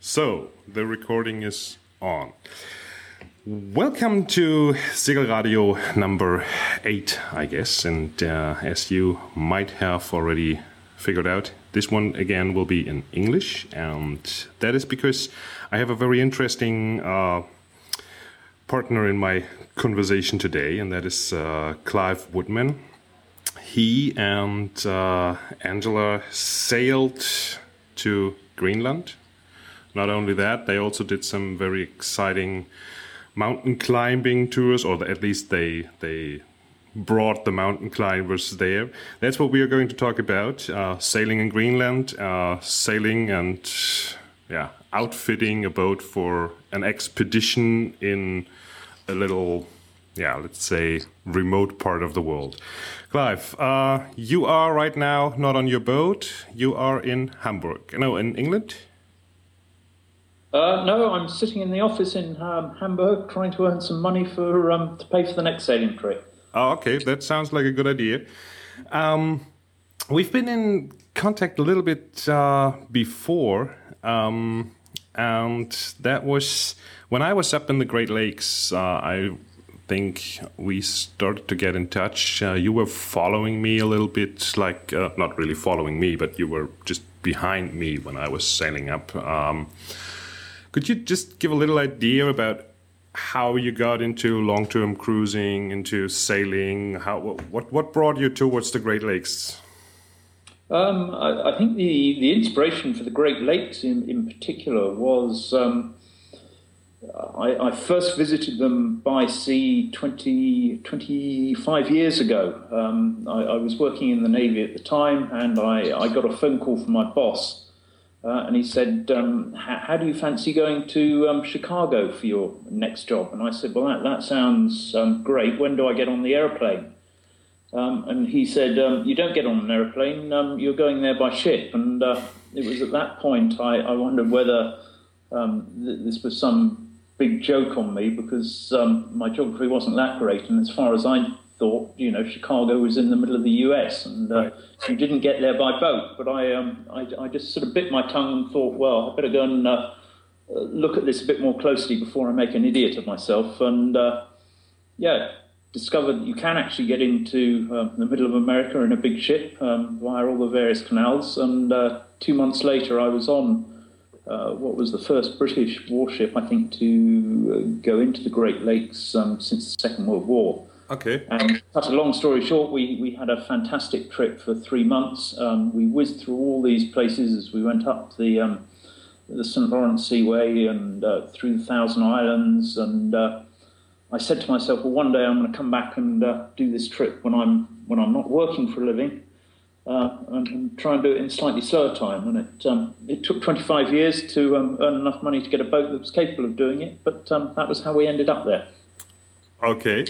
So, the recording is on. Welcome to Segel Radio number eight, I guess. And uh, as you might have already figured out, this one again will be in English. And that is because I have a very interesting uh, partner in my conversation today, and that is uh, Clive Woodman. He and uh, Angela sailed to Greenland not only that, they also did some very exciting mountain climbing tours, or at least they they brought the mountain climbers there. That's what we are going to talk about: uh, sailing in Greenland, uh, sailing and yeah, outfitting a boat for an expedition in a little, yeah, let's say remote part of the world. Clive, uh, you are right now not on your boat. You are in Hamburg. No, in England. Uh, no, I'm sitting in the office in um, Hamburg trying to earn some money for um, to pay for the next sailing trip. Oh, okay, that sounds like a good idea. Um, we've been in contact a little bit uh, before, um, and that was when I was up in the Great Lakes. Uh, I think we started to get in touch. Uh, you were following me a little bit, like uh, not really following me, but you were just behind me when I was sailing up. Could you just give a little idea about how you got into long-term cruising, into sailing? How what what brought you towards the Great Lakes? Um, I, I, think the, the inspiration for the Great Lakes in, in particular was um, I, I, first visited them by sea 20, 25 years ago. Um, I, I, was working in the Navy at the time and I, I got a phone call from my boss uh, and he said, um, "How do you fancy going to um, Chicago for your next job?" And I said, "Well, that, that sounds um, great. When do I get on the aeroplane?" Um, and he said, um, "You don't get on an aeroplane. Um, you're going there by ship." And uh, it was at that point I, I wondered whether th- this was some big joke on me because my geography wasn't that great, and as far as I thought, you know, Chicago was in the middle of the U.S. and uh, you didn't get there by boat. But I, um, I, I, just sort of bit my tongue and thought, well, I better go and uh, look at this a bit more closely before I make an idiot of myself. And uh, yeah, discovered that you can actually get into uh, the middle of America in a big ship um, via all the various canals. And uh, two months later, I was on. Uh, what was the first British warship, I think, to go into the Great Lakes um, since the Second World War. Okay. And cut a long story short, we, we had a fantastic trip for three months. Um, we whizzed through all these places as we went up the um, the St Lawrence Seaway and uh, through the Thousand Islands. And uh, I said to myself, well, one day I'm going to come back and uh, do this trip when I'm when I'm not working for a living. Uh, and, and, try and do it in slightly slower time. And it um, it took 25 years to um, earn enough money to get a boat that was capable of doing it. But um, that was how we ended up there. Okay.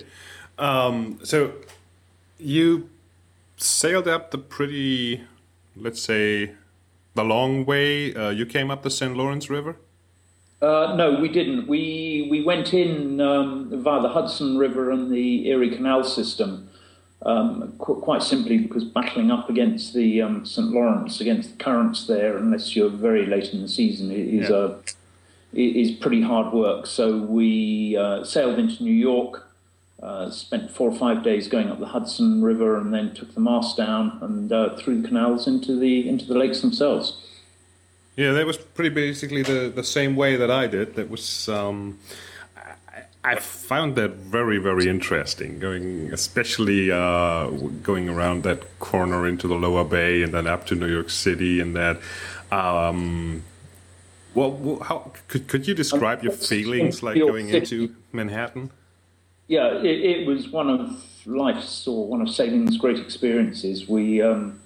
Um, so you sailed up the pretty, let's say, the long way. Uh, you came up the St. Lawrence River. Uh, no, we didn't. We we went in um, via the Hudson River and the Erie Canal system, um, qu- quite simply because battling up against the um, St. Lawrence, against the currents there, unless you're very late in the season, is yeah. a is pretty hard work. So we uh, sailed into New York, uh, spent four or five days going up the Hudson River and then took the mast down and uh, through the canals into the into the lakes themselves. Yeah, that was pretty basically the, the same way that I did. That was um, I, I, found that very very interesting. Going especially uh, going around that corner into the Lower Bay and then up to New York City and that. Um, well, how could could you describe your feelings like going into Manhattan? Yeah, it, it, was one of life's or one of sailing's great experiences. We um,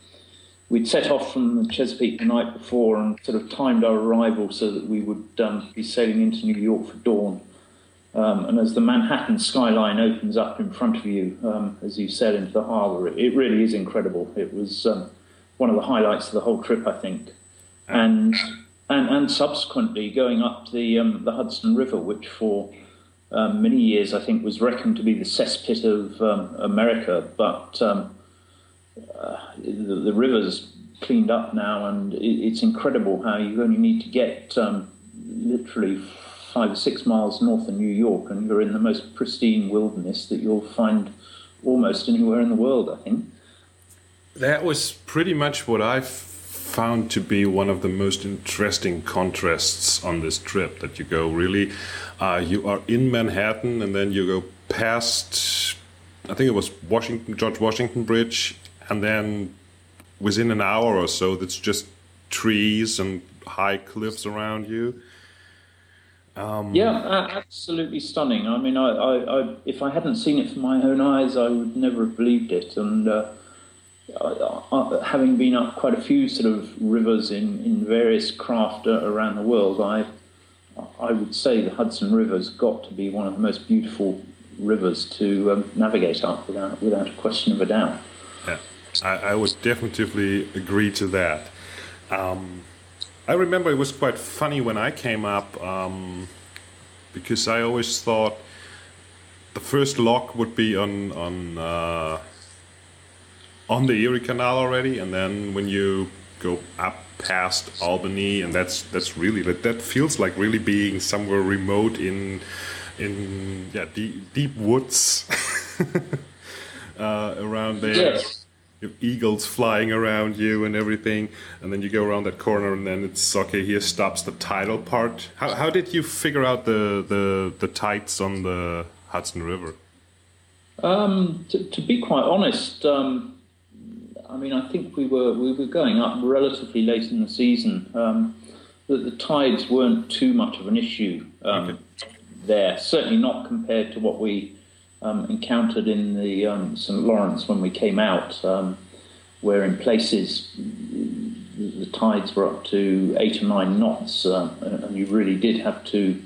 we'd set off from the Chesapeake the night before and sort of timed our arrival so that we would um, be sailing into New York for dawn. Um, and as the Manhattan skyline opens up in front of you um, as you sail into the harbour, it, it, really is incredible. It was um, one of the highlights of the whole trip, I think. And and, and subsequently going up the um, the Hudson River, which for um, many years, I think, was reckoned to be the cesspit of um, America. But um, uh, the, the, river's cleaned up now, and it, it's incredible how you only need to get um, literally five or six miles north of New York, and you're in the most pristine wilderness that you'll find almost anywhere in the world, I think. That was pretty much what I found to be one of the most interesting contrasts on this trip. That you go really, uh, you are in Manhattan, and then you go past, I think it was Washington George Washington Bridge, and then within an hour or so, it's just trees and high cliffs around you. Um, yeah, absolutely stunning. I mean, I, I, I, if I hadn't seen it with my own eyes, I would never have believed it. And uh, having been up quite a few sort of rivers in, in various craft around the world, I, I would say the Hudson River's got to be one of the most beautiful rivers to um, navigate up without, without a question of a doubt. Yeah, I, I would definitely agree to that. Um, I remember it was quite funny when I came up um, because I always thought the first lock would be on on uh, on the Erie Canal already, and then when you go up past Albany, and that's that's really that that feels like really being somewhere remote in in yeah deep, deep woods uh, around there. Yes eagles flying around you and everything, and then you go around that corner, and then it's okay. Here stops the tidal part. How, how did you figure out the the the tides on the Hudson River? Um, to, to, be quite honest, um, I mean, I think we were we were going up relatively late in the season. Um, the, the, tides weren't too much of an issue um, okay. there. Certainly not compared to what we um, encountered in the um, St. Lawrence when we came out, um, where in places the tides were up to eight or nine knots, uh, and you really did have to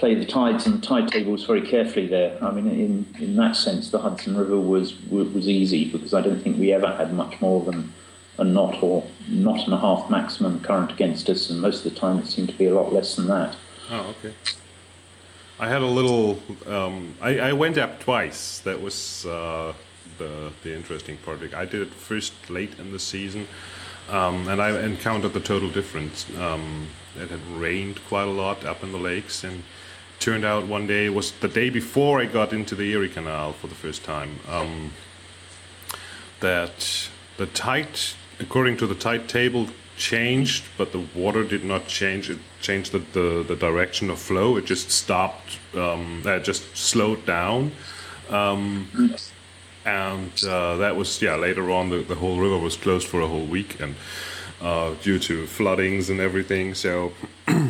play the tides and tide tables very carefully there. I mean, in, in that sense, the Hudson River was was easy because I don't think we ever had much more than a knot or knot and a half maximum current against us, and most of the time it seemed to be a lot less than that. Oh, okay. I had a little. Um, I, I, went up twice. That was uh, the the interesting project. I did it first late in the season, um, and I encountered the total difference. Um, it had rained quite a lot up in the lakes, and turned out one day was the day before I got into the Erie Canal for the first time. Um, that the tide, according to the tide table, changed, but the water did not change. It changed the, the, the direction of flow. It just stopped, um, that just slowed down. Um, and uh, that was, yeah, later on, the, the whole river was closed for a whole week and uh, due to floodings and everything. So uh,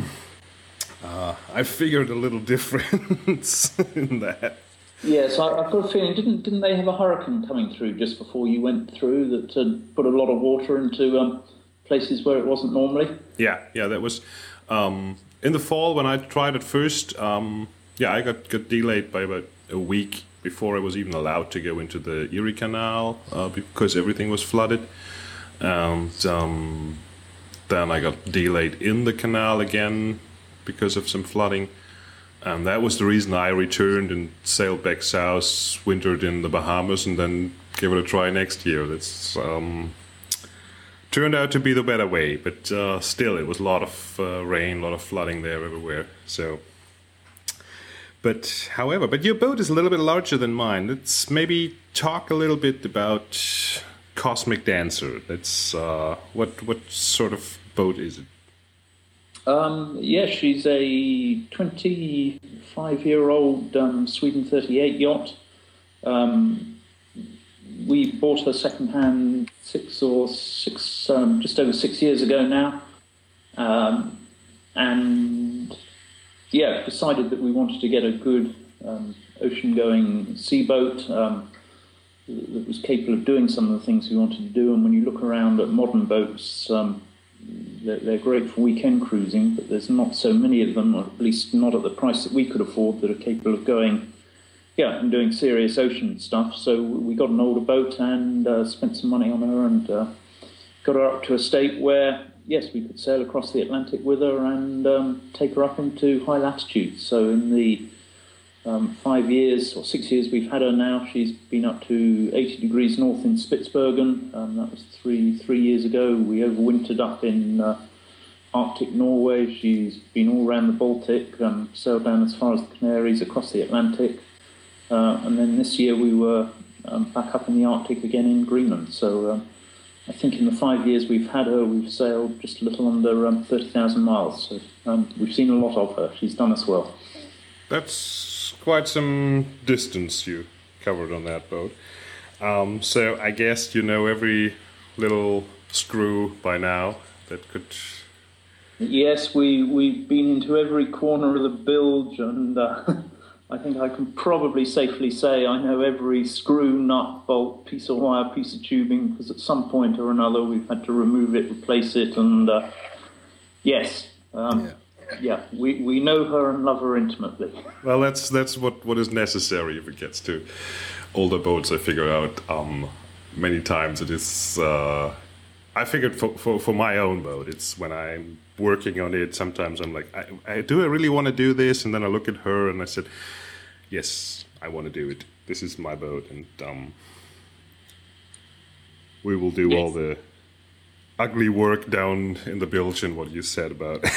I figured a little difference in that. Yes, I, have got a feeling. Didn't didn't they have a hurricane coming through just before you went through that had put a lot of water into um, places where it wasn't normally. Yeah, yeah, that was um, in the fall when I tried it first. Um, yeah, I got, got delayed by about a week before I was even allowed to go into the Erie Canal uh, because everything was flooded. And um, then I got delayed in the canal again because of some flooding. And that was the reason I returned and sailed back south, wintered in the Bahamas, and then gave it a try next year. That's um, turned out to be the better way, but uh, still, it was a lot of uh, rain, a lot of flooding there everywhere. So, but however, but your boat is a little bit larger than mine. Let's maybe talk a little bit about Cosmic Dancer. That's uh, what what sort of boat is it? Um, yeah, she's a 25 year old um, Sweden 38 yacht. Um, we bought her second hand six or six, um, just over six years ago now, um, and yeah, decided that we wanted to get a good um, ocean-going seaboat um, that was capable of doing some of the things we wanted to do. And when you look around at modern boats, um, they're, great for weekend cruising, but there's not so many of them, or at least not at the price that we could afford, that are capable of going yeah, and doing serious ocean stuff. So we got an older boat and uh, spent some money on her and uh, got her up to a state where, yes, we could sail across the Atlantic with her and um, take her up into high latitudes. So in the um, five years or six years we've had her now, she's been up to 80 degrees north in Spitsbergen. Um, that was three three years ago. We overwintered up in uh, Arctic Norway. She's been all around the Baltic, um, sailed down as far as the Canaries, across the Atlantic, uh, and then this year we were um, back up in the Arctic again in Greenland. So um, I think in the five years we've had her, we've sailed just a little under um, 30,000 miles. So um, we've seen a lot of her. She's done us well. That's quite some distance you covered on that boat. Um, so I guess you know every little screw by now that could. Yes, we we've been into every corner of the bilge, and uh, I think I can probably safely say I know every screw, nut, bolt, piece of wire, piece of tubing, because at some point or another we've had to remove it, replace it, and uh, yes, um, yeah. Yeah, we, we know her and love her intimately. Well, that's that's what, what is necessary if it gets to older boats. I figure out um, many times it is. Uh, I figured for, for, for my own boat, it's when I'm working on it. Sometimes I'm like, I, I, do I really want to do this? And then I look at her and I said, yes, I want to do it. This is my boat, and um, we will do yes. all the ugly work down in the bilge and what you said about.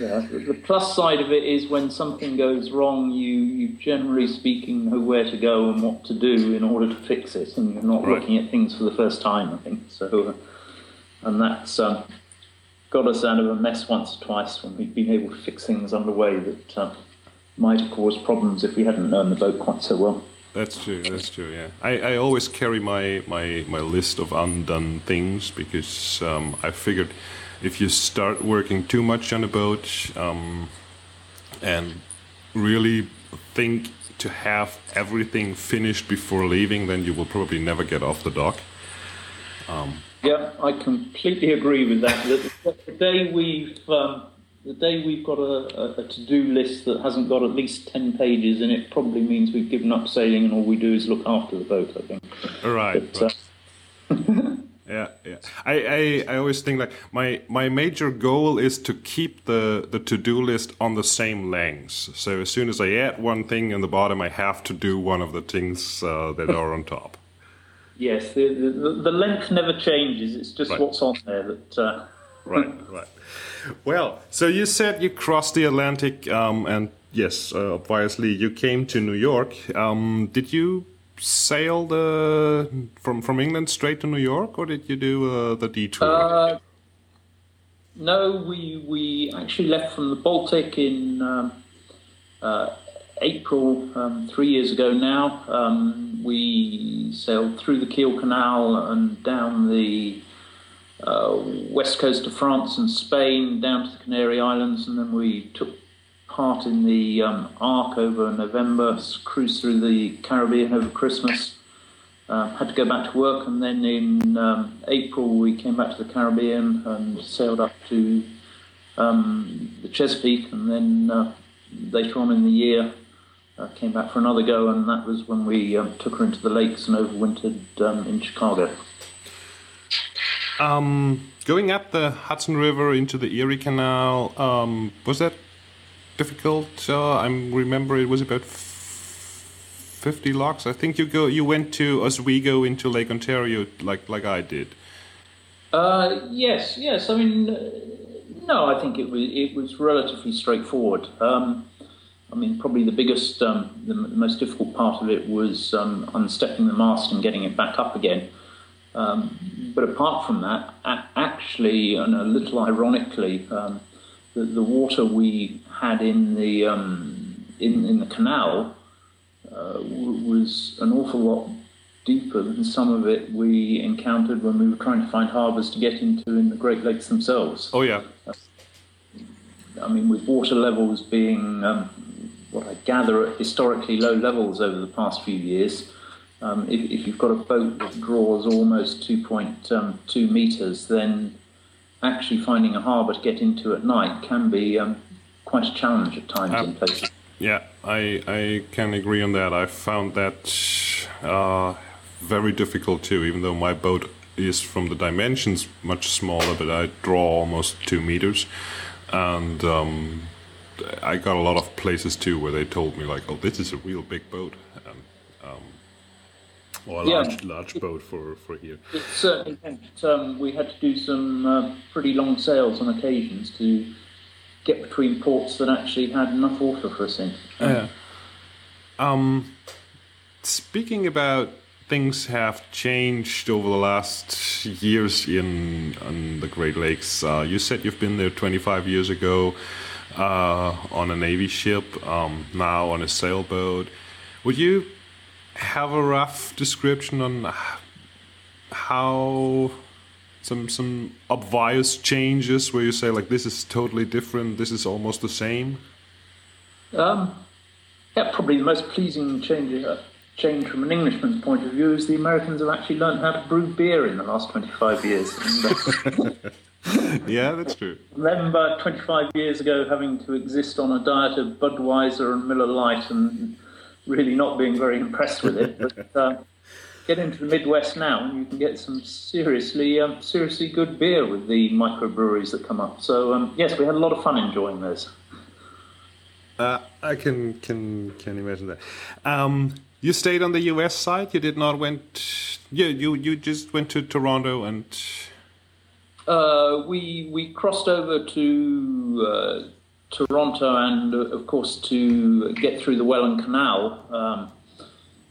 Yeah, the plus side of it is when something goes wrong, you, you generally speaking know where to go and what to do in order to fix it, and you're not right. looking at things for the first time. I think so, uh, and that's um, got us out of a mess once or twice when we've been able to fix things underway that uh, might have caused problems if we hadn't known the boat quite so well. That's true. That's true. Yeah, I, I always carry my, my, my list of undone things because um, I figured if you start working too much on a boat um, and really think to have everything finished before leaving, then you will probably never get off the dock. Um, yeah, I completely agree with that. the, day we've um, the day we've got a, a, a to-do list that hasn't got at least ten pages in it, probably means we've given up sailing and all we do is look after the boat. I think. Right. But, uh, yeah yeah I, I i always think like my my major goal is to keep the the to-do list on the same length so as soon as i add one thing in the bottom i have to do one of the things uh, that are on top yes the, the, the length never changes it's just right. what's on there that uh... right right well so you said you crossed the atlantic um, and yes uh, obviously you came to new york um, did you sail uh, from from England straight to New York, or did you do uh, the detour? Uh, no, we we actually left from the Baltic in um, uh, April um, three years ago. Now um, we sailed through the Kiel Canal and down the uh, west coast of France and Spain, down to the Canary Islands, and then we took part in the um, over November, cruised through the Caribbean over Christmas. Uh, had to go back to work, and then in um, April we came back to the Caribbean and sailed up to um, the Chesapeake, and then uh, later on in the year uh, came back for another go, and that was when we um, took her into the lakes and overwintered um, in Chicago. Um, going up the Hudson River into the Erie Canal, was that difficult. Uh, I remember it was about 50 locks. I think you go you went to Oswego into Lake Ontario like like I did. Uh, yes, yes. I mean, uh, no, I think it was it was relatively straightforward. Um, I mean, probably the biggest, um, the, the, most difficult part of it was um, unstepping the mast and getting it back up again. Um, but apart from that, actually, and a little ironically, um, the, the water we had in the um, in, in the canal uh, was an awful lot deeper than some of it we encountered when we were trying to find harbours to get into in the Great Lakes themselves. Oh yeah. Uh, I mean, with water levels being um, what I gather at historically low levels over the past few years, um, if, if, you've got a boat that draws almost 2.2 um, meters, then actually finding a harbour to get into at night can be um, quite a challenge at times um, in places. Yeah, I I can agree on that. I found that uh, very difficult too. Even though my boat is from the dimensions much smaller, but I draw almost two meters, and um, I got a lot of places too where they told me like, "Oh, this is a real big boat." And, or a yeah. large, large boat for, for here. It certainly um, we had to do some uh, pretty long sails on occasions to get between ports that actually had enough water for us in. Yeah. Um, speaking about things have changed over the last years in, in the Great Lakes. Uh, you said you've been there 25 years ago uh, on a Navy ship, um, now on a sailboat. Would you have a rough description on how some some obvious changes where you say like this is totally different, this is almost the same? Um, yeah, probably the most pleasing change uh, change from an Englishman's point of view is the Americans have actually learned how to brew beer in the last 25 years. yeah, that's true. Remember 25 years ago having to exist on a diet of Budweiser and Miller Lite and really not being very impressed with it. But uh, get into the Midwest now, and you can get some seriously, um, seriously good beer with the microbreweries that come up. So um, yes, we had a lot of fun enjoying those. Uh, I can can can imagine that. Um, you stayed on the U.S. side. You did not went. Yeah, you you just went to Toronto and. Uh, we we crossed over to uh, Toronto, and uh, of course, to get through the Welland Canal, um,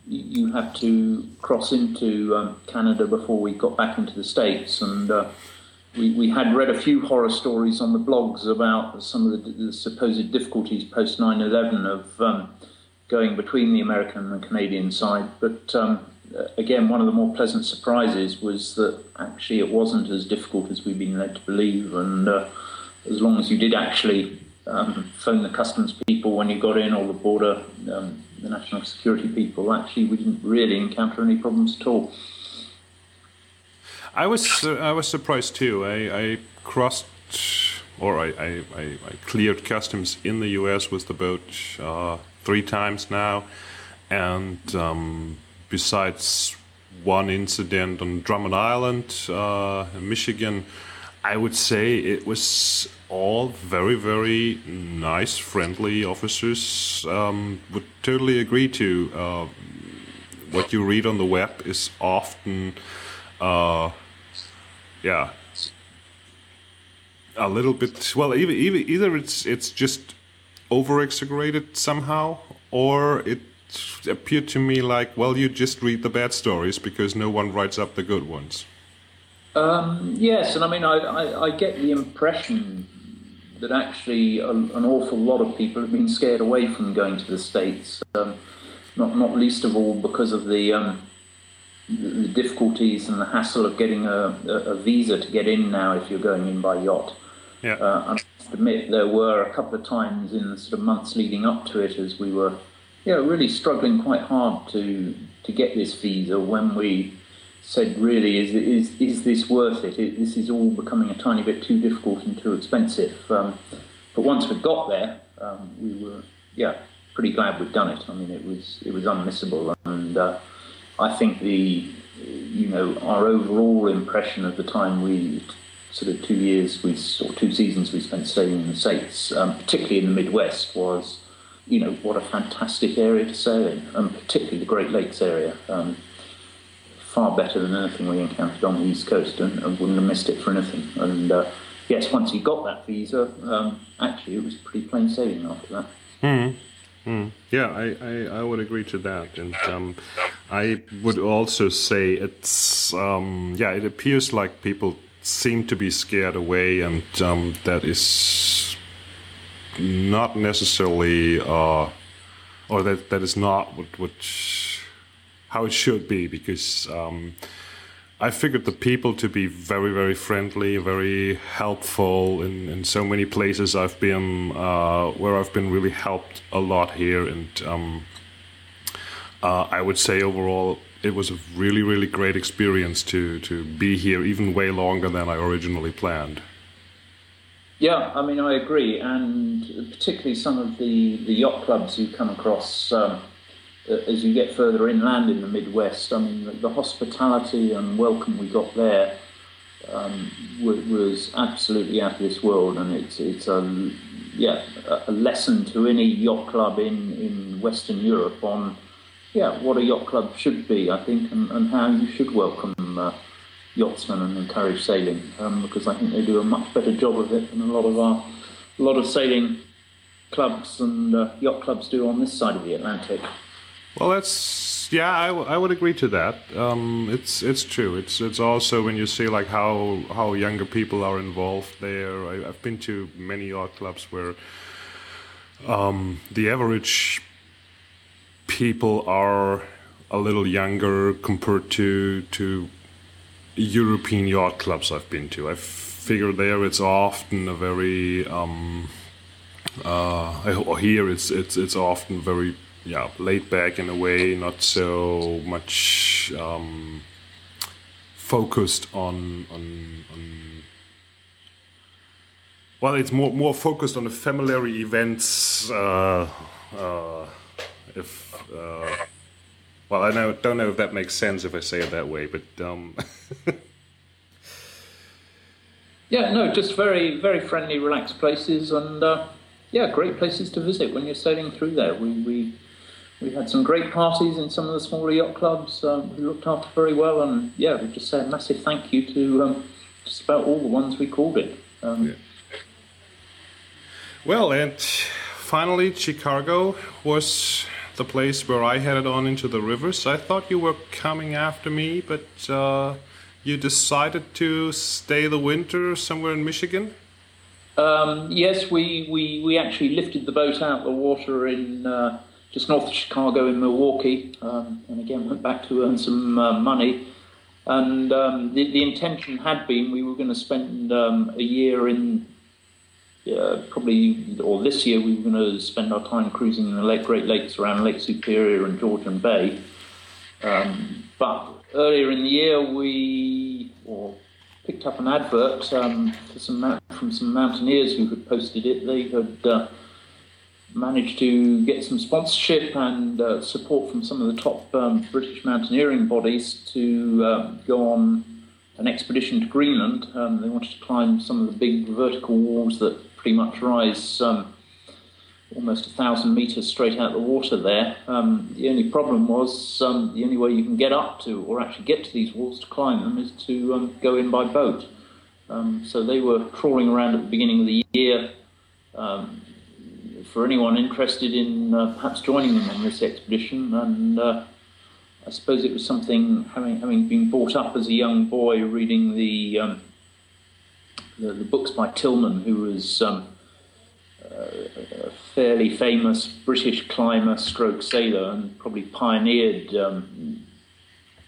you, have to cross into um, Canada before we got back into the States. And uh, we, we had read a few horror stories on the blogs about some of the, the supposed difficulties post 9 11 of um, going between the American and Canadian side. But um, again, one of the more pleasant surprises was that actually it wasn't as difficult as we've been led to believe. And uh, as long as you did actually um, phone the customs people when you got in, or the border, um, the national security people. Actually, we didn't really encounter any problems at all. I was uh, I was surprised too. I, I crossed or I, I, I, cleared customs in the U.S. with the boat uh, three times now, and um, besides one incident on Drummond Island, uh, Michigan, I would say it was all very, very nice, friendly officers. Um, would totally agree to uh, what you read on the web is often, uh, yeah, a little bit. Well, either, either it's it's just over exaggerated somehow, or it appeared to me like, well, you just read the bad stories because no one writes up the good ones. Um, yes, and I mean, I, I, I, get the impression that actually a, an awful lot of people have been scared away from going to the States, um, not, not least of all because of the, um, the, difficulties and the hassle of getting a, a, visa to get in now if you're going in by yacht. Yeah. Uh, I must admit, there were a couple of times in the sort of months leading up to it as we were yeah, really struggling quite hard to, to get this visa when we said, really, is, is, is this worth it? This is all becoming a tiny bit too difficult and too expensive. Um, but once we got there, um, we were, yeah, pretty glad we'd done it. I mean, it was it was unmissable, and uh, I think the, you know, our overall impression of the time we sort of two years we or two seasons we spent sailing in the states, um, particularly in the Midwest, was, you know, what a fantastic area to sail in, and particularly the Great Lakes area. Um, far better than anything we encountered on the East Coast and, and wouldn't have missed it for anything. And uh, yes, once you got that visa, um, actually it was pretty plain sailing after that. Mm. Mm. Yeah, I, I, I, would agree to that. And um, I would also say it's, um, yeah, it appears like people seem to be scared away, and um, that is not necessarily, uh, or that, that is not what, what how it should be because um, I figured the people to be very, very friendly, very helpful in, in so many places I've been, uh, where I've been really helped a lot here. And um, uh, I would say overall, it was a really, really great experience to, to be here, even way longer than I originally planned. Yeah, I mean, I agree. And particularly some of the, the yacht clubs you come across. Um, as you get further inland in the Midwest, I mean, the, the hospitality and welcome we got there um, was, was, absolutely out of this world, and it's it's a yeah a lesson to any yacht club in, in Western Europe on yeah, what a yacht club should be, I think, and, and how you should welcome uh, yachtsmen and encourage sailing, um, because I think they do a much better job of it than a lot of our a lot of sailing clubs and uh, yacht clubs do on this side of the Atlantic. Well, that's yeah, I, I would agree to that. Um, it's it's true. It's it's also when you see like how how younger people are involved there. I, have been to many yacht clubs where um, the average people are a little younger compared to to European yacht clubs I've been to. I figure there it's often a very um, uh, here it's it's it's often very yeah laid back in a way, not so much um, focused on on. on well, it's more more focused on the familiar events. Uh, uh, if uh, well, I know, don't know if that makes sense if I say it that way, but um, yeah, no, just very very friendly, relaxed places, and uh, yeah, great places to visit when you're sailing through there. We we we had some great parties in some of the smaller yacht clubs. Um, we looked after very well, and yeah, we just say a massive thank you to um, just about all the ones we called it. Um, yeah. Well, and finally, Chicago was the place where I headed on into the rivers. I thought you were coming after me, but uh, you decided to stay the winter somewhere in Michigan. Um, yes, we, we, we actually lifted the boat out of the water in uh, just north of Chicago in Milwaukee, um, and again went back to earn some uh, money. And um, the, the intention had been we were going to spend um, a year in uh, probably, or this year, we were going to spend our time cruising in the Lake, Great Lakes around Lake Superior and Georgian Bay. Um, but earlier in the year, we, or picked up an advert um, some, from some mountaineers who had posted it. They had uh, managed to get some sponsorship and uh, support from some of the top um, British mountaineering bodies to uh, go on an expedition to Greenland. Um, they wanted to climb some of the big vertical walls that pretty much rise um, almost a thousand meters straight out of the water there. Um, the only problem was um, the only way you can get up to or actually get to these walls to climb them is to um, go in by boat. Um, so they were crawling around at the beginning of the year. Um, for anyone interested in uh, perhaps joining them on this expedition, and uh, I suppose it was something having having been brought up as a young boy reading the um, the, the, books by Tilman, who was a fairly famous British climber stroke sailor and probably pioneered um,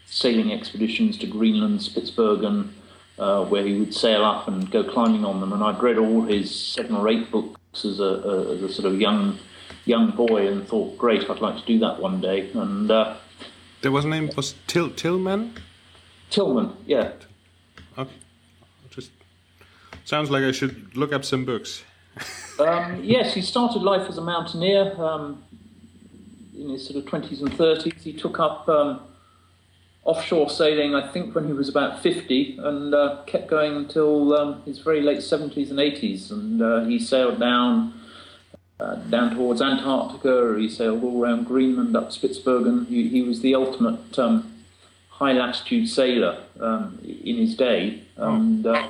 sailing expeditions to Greenland, Spitsbergen, uh, where he would sail up and go climbing on them. And I'd read all his seven or eight books as a, a, as a sort of young young boy and thought, great, I'd like to do that one day. And uh, there was a name was Till Tilman. Tilman, yeah. Okay, just sounds like I should look up some books. Um, yes, he started life as a mountaineer um, in his sort of 20s and 30s. He took up um, offshore sailing, I think, when he was about 50 and uh, kept going until um, his very late 70s and 80s. And uh, he sailed down. Uh, down towards Antarctica, he sailed all around Greenland, up Spitsbergen. He, he was the ultimate um, high latitude sailor um, in his day. Oh. And uh,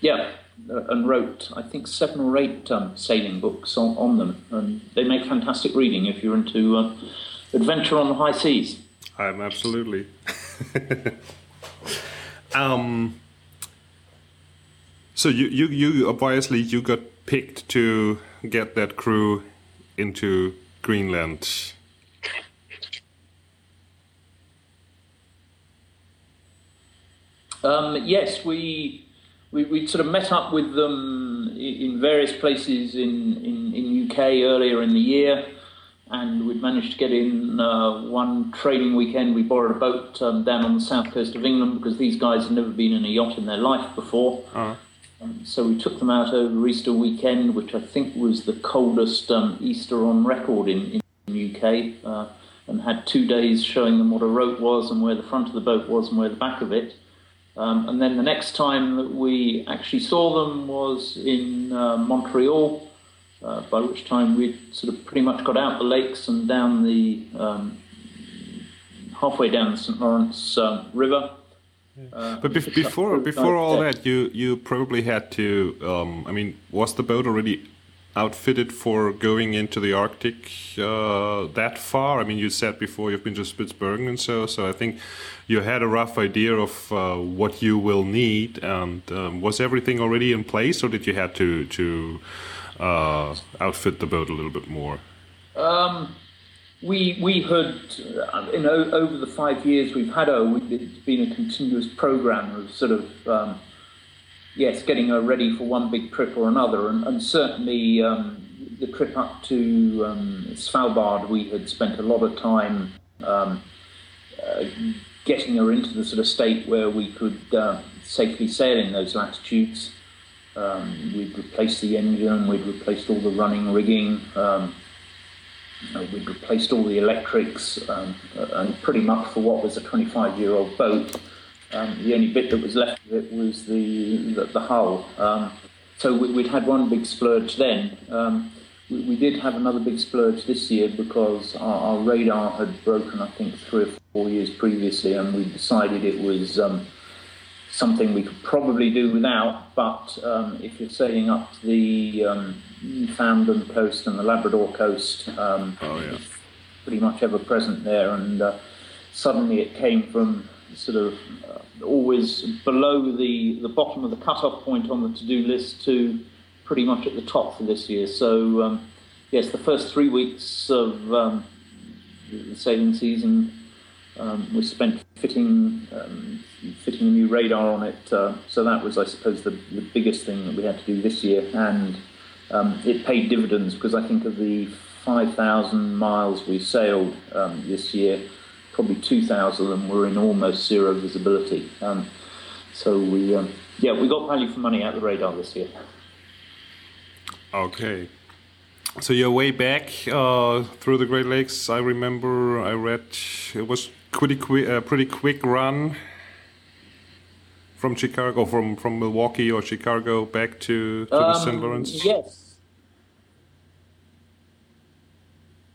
yeah, uh, and wrote, I think, seven or eight um, sailing books on, on, them. And they make fantastic reading if you're into uh, adventure on the high seas. I'm absolutely. um, so you, you, you obviously you got picked to get that crew into Greenland. Um, yes, we we, we sort of met up with them in various places in, in, in UK earlier in the year, and we'd managed to get in uh, one training weekend. We borrowed a boat um, down on the south coast of England because these guys had never been in a yacht in their life before. Uh-huh. Um, so we took them out over Easter weekend, which I think was the coldest um, Easter on record in, in UK, uh, and had two days showing them what a rope was and where the front of the boat was and where the back of it. Um, and then the next time that we actually saw them was in uh, Montreal, uh, by which time we'd sort of pretty much got out the lakes and down the um, halfway down the St. Lawrence uh, River. Uh, but be before before all that, you you probably had to. Um, I mean, was the boat already outfitted for going into the Arctic uh, that far? I mean, you said before you've been to Spitsbergen and so. So I think you had a rough idea of uh, what you will need. And um, was everything already in place, or did you have to to uh, outfit the boat a little bit more? Um, we we had you know over the five years we've had a it's been a continuous program of sort of um, yes getting her ready for one big trip or another and, and certainly um, the trip up to um, Svalbard we had spent a lot of time um, uh, getting her into the sort of state where we could uh, safely sail in those latitudes. Um, we'd replaced the engine, we'd replaced all the running rigging. Um, we'd replaced all the electrics, um, and pretty much for what was a 25 year old boat, um, the only bit that was left of it was the, the, the hull. Um, so we, would had one big splurge then. Um, we, we, did have another big splurge this year because our, our, radar had broken, I think, three or four years previously, and we decided it was something we could probably do without. But um, if you're sailing up the Newfoundland coast and the Labrador coast. Um, oh, yeah. Pretty much ever present there, and uh, suddenly it came from sort of uh, always below the, the bottom of the cut-off point on the to-do list to pretty much at the top for this year. So, um, yes, the first three weeks of um, the sailing season um, was spent fitting um, fitting a new radar on it. Uh, so that was, I suppose, the, the biggest thing that we had to do this year, and um, it paid dividends because I think of the 5,000 miles we sailed um, this year, probably 2,000 of them were in almost zero visibility. Um, so we, um, yeah, we got value for money out of the radar this year. Okay. So your way back uh, through the Great Lakes, I remember I read it was pretty quick, uh, pretty quick run from Chicago, from from Milwaukee or Chicago back to, to um, the St. Lawrence? Yes.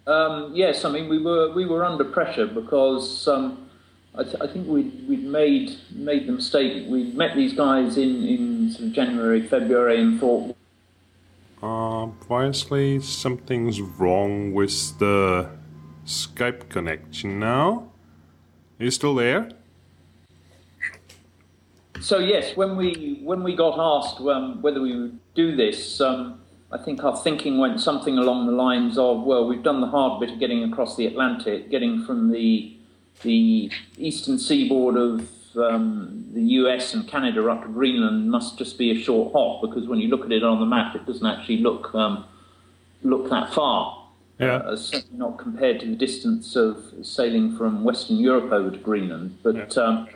Um, yes, I mean we were we were under pressure because um, I, th- I, think we'd, we'd made made the mistake. We met these guys in in sort of January, February, and thought. Uh, obviously, something's wrong with the Skype connection now. Are you still there? So yes, when we when we got asked um, whether we would do this, um, I think our thinking went something along the lines of, well, we've done the hard bit of getting across the Atlantic, getting from the the eastern seaboard of um, the US and Canada up to Greenland must just be a short hop because when you look at it on the map, it doesn't actually look um, look that far. Yeah. Uh, certainly not compared to the distance of sailing from Western Europe over to Greenland, but. Yeah um,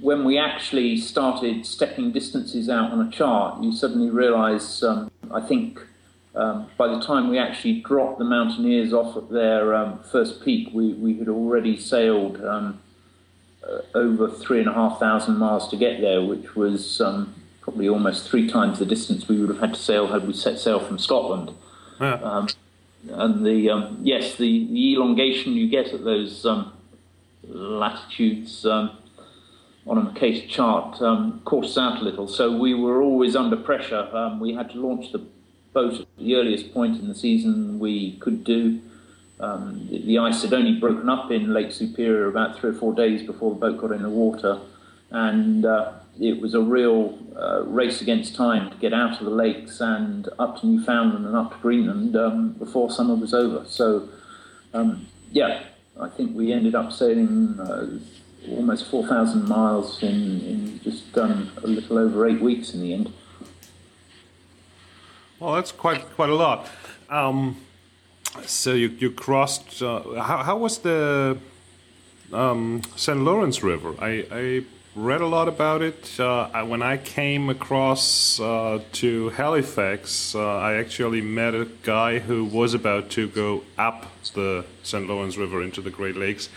when we actually started stepping distances out on a chart, you suddenly realize, um, I think, um, by the time we actually dropped the mountaineers off at their um, first peak, we, we had already sailed um, uh, over three and a half thousand miles to get there, which was um, probably almost three times the distance we would have had to sail had we set sail from Scotland. Yeah. Um, and the yes, the, the, elongation you get at those latitudes on a Mercator chart um, caught us out a little. So we were always under pressure. Um, we had to launch the boat at the earliest point in the season we could do. Um, the, the, ice had only broken up in Lake Superior about three or four days before the boat got in the water, and uh, it was a real uh, race against time to get out of the lakes and up to Newfoundland and up to Greenland um, before summer was over. So, um, yeah, I think we ended up sailing. Uh, almost 4,000 miles in, in just done a little over eight weeks in the end. Well, that's quite quite a lot. Um, so you you crossed. Uh, how how was the um, St. Lawrence River? I, I read a lot about it. Uh, when I came across uh, to Halifax, uh, I actually met a guy who was about to go up the St. Lawrence River into the Great Lakes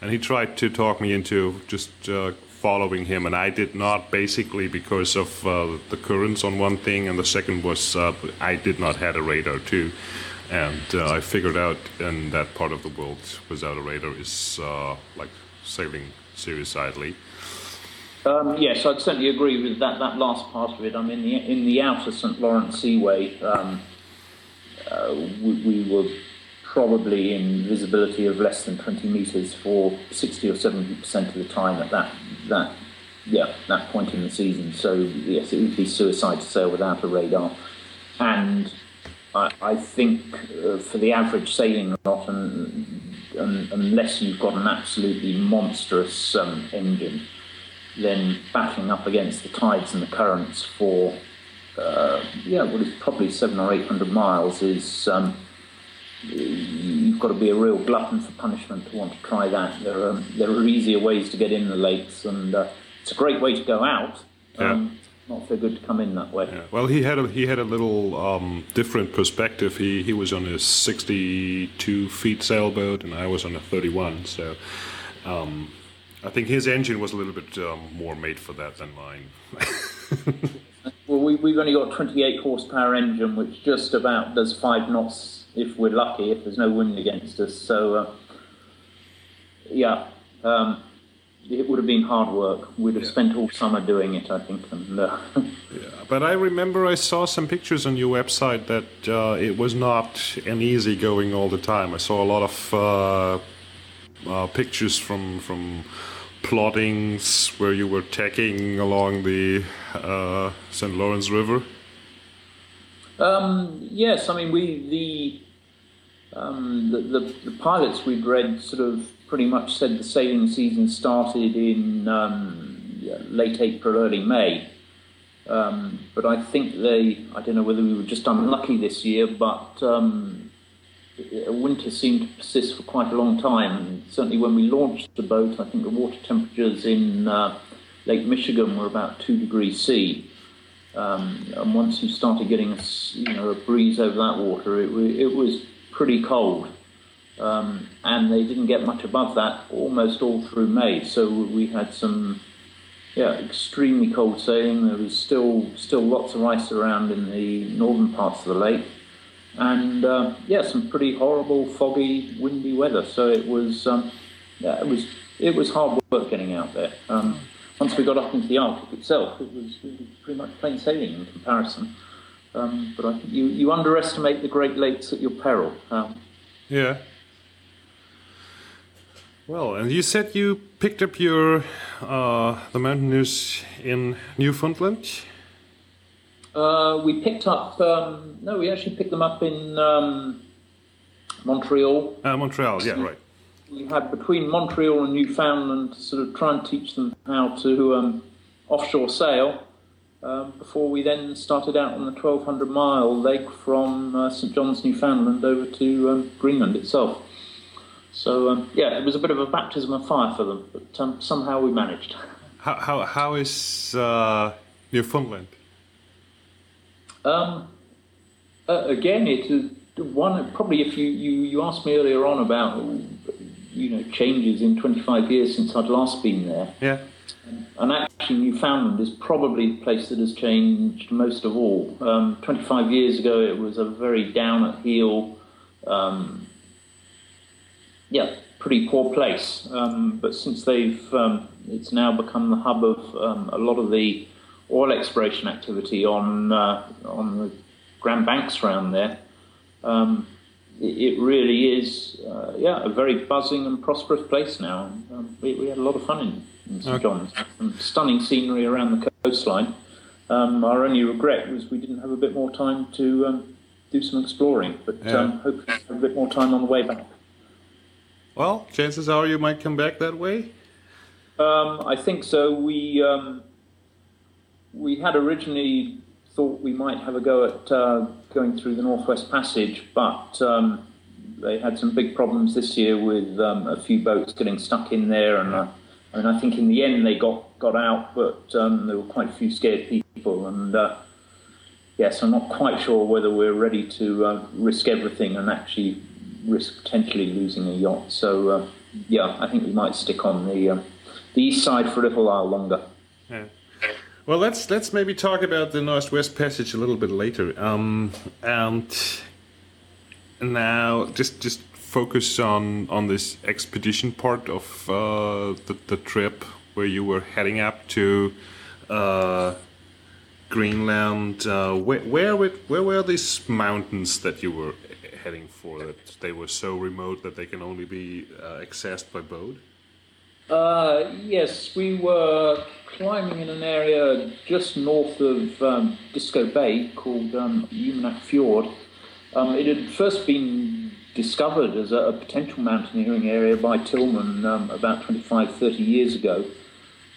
and he tried to talk me into just uh, following him, and I did not, basically because of uh, the currents on one thing, and the second was uh, I did not have a radar too. and I figured out in that part of the world without a radar is like sailing suicidally. Um, yes, I'd certainly agree with that. That last part of it. I mean, the, in the outer St Lawrence Seaway, um, uh, we, we, were probably in visibility of less than 20 meters for 60 or 70 percent of the time at that that yeah that point in the season. So yes, it would be suicide to sail without a radar, and I, I think uh, for the average sailing yacht, and, and, unless you've got an absolutely monstrous um, engine, then backing up against the tides and the currents for uh, yeah, well, it's probably seven or eight hundred miles is. Um, you've got to be a real glutton for punishment to want to try that. There are there are easier ways to get in the lakes, and uh, it's a great way to go out. Um, yeah. Not so good to come in that way. Yeah. Well, he had a, he had a little um, different perspective. He he was on a 62 feet sailboat, and I was on a 31. So. Um, I think his engine was a little bit um, more made for that than mine. well, we, we've only got a 28 horsepower engine, which just about does five knots if we're lucky, if there's no wind against us. So, uh, yeah, um, it would have been hard work. We'd have yeah. spent all summer doing it, I think. And, uh, yeah, but I remember I saw some pictures on your website that uh, it was not an easy going all the time. I saw a lot of uh, uh, pictures from from plottings where you were tacking along the uh, St. Lawrence River. Um, yes, I mean we the, um, the, the the pilots we'd read sort of pretty much said the sailing season started in um, late April, early May. Um, but I think they, I don't know whether we were just unlucky this year, but um, winter seemed to persist for quite a long time. Certainly when we launched the boat, I think the water temperatures in uh, Lake Michigan were about two degrees C. Um, and once you started getting a, you know, a breeze over that water, it, it was pretty cold. Um, and they didn't get much above that almost all through May. So we had some, yeah, extremely cold sailing. There was still still lots of ice around in the northern parts of the lake, and uh, yeah, some pretty horrible, foggy, windy weather. So it was, um, yeah, it was it was hard work getting out there. Um, once we got up into the Arctic itself, it was, pretty much plain sailing in comparison. Um, but I think you, you underestimate the Great Lakes at your peril. Yeah. Well, and you said you picked up your uh, the mountaineers in Newfoundland. Uh, we picked up. Um, no, we actually picked them up in um, Montreal. Uh, Montreal, yeah, right we had between Montreal and Newfoundland to sort of try and teach them how to um, offshore sail. Um, before we then started out on the 1200 mile lake from uh, St John's, Newfoundland, over to um, Greenland itself. So um, yeah, it was a bit of a baptism of fire for them, but um, somehow we managed. How how, how is uh, Newfoundland? Um, uh, again, it is one probably if you, you you asked me earlier on about you know changes in 25 years since I'd last been there. Yeah. And actually, Newfoundland is probably the place that has changed most of all. Um, 25 years ago, it was a very down at heel, um, yeah, pretty poor place. Um, but since they've, um, it's now become the hub of um, a lot of the oil exploration activity on uh, on the Grand Banks around there. Um, it really is, uh, yeah, a very buzzing and prosperous place now. Um, we, we, had a lot of fun in, in St okay. John's. Some stunning scenery around the coastline. Um, our only regret was we didn't have a bit more time to um, do some exploring, but yeah. um, hopefully have a bit more time on the way back. Well, chances are you might come back that way. Um, I think so. We um, we had originally thought we might have a go at uh, going through the Northwest Passage, but um, they had some big problems this year with um, a few boats getting stuck in there, and uh, I mean, I think in the end they got got out, but um, there were quite a few scared people, and uh, yes, I'm not quite sure whether we're ready to uh, risk everything and actually risk potentially losing a yacht. So uh, yeah, I think we might stick on the uh, the east side for a little while longer. Yeah. Well, let's let's maybe talk about the Northwest Passage a little bit later. Um, and now just just focus on on this expedition part of uh, the, the trip where you were heading up to uh, Greenland. Uh, where where where were these mountains that you were heading for? That they were so remote that they can only be uh, accessed by boat. Uh, yes, we were climbing in an area just north of um, Disko Bay called um, Fjord. Um, it had first been discovered as a, a, potential mountaineering area by Tilman um, about 25, 30 years ago.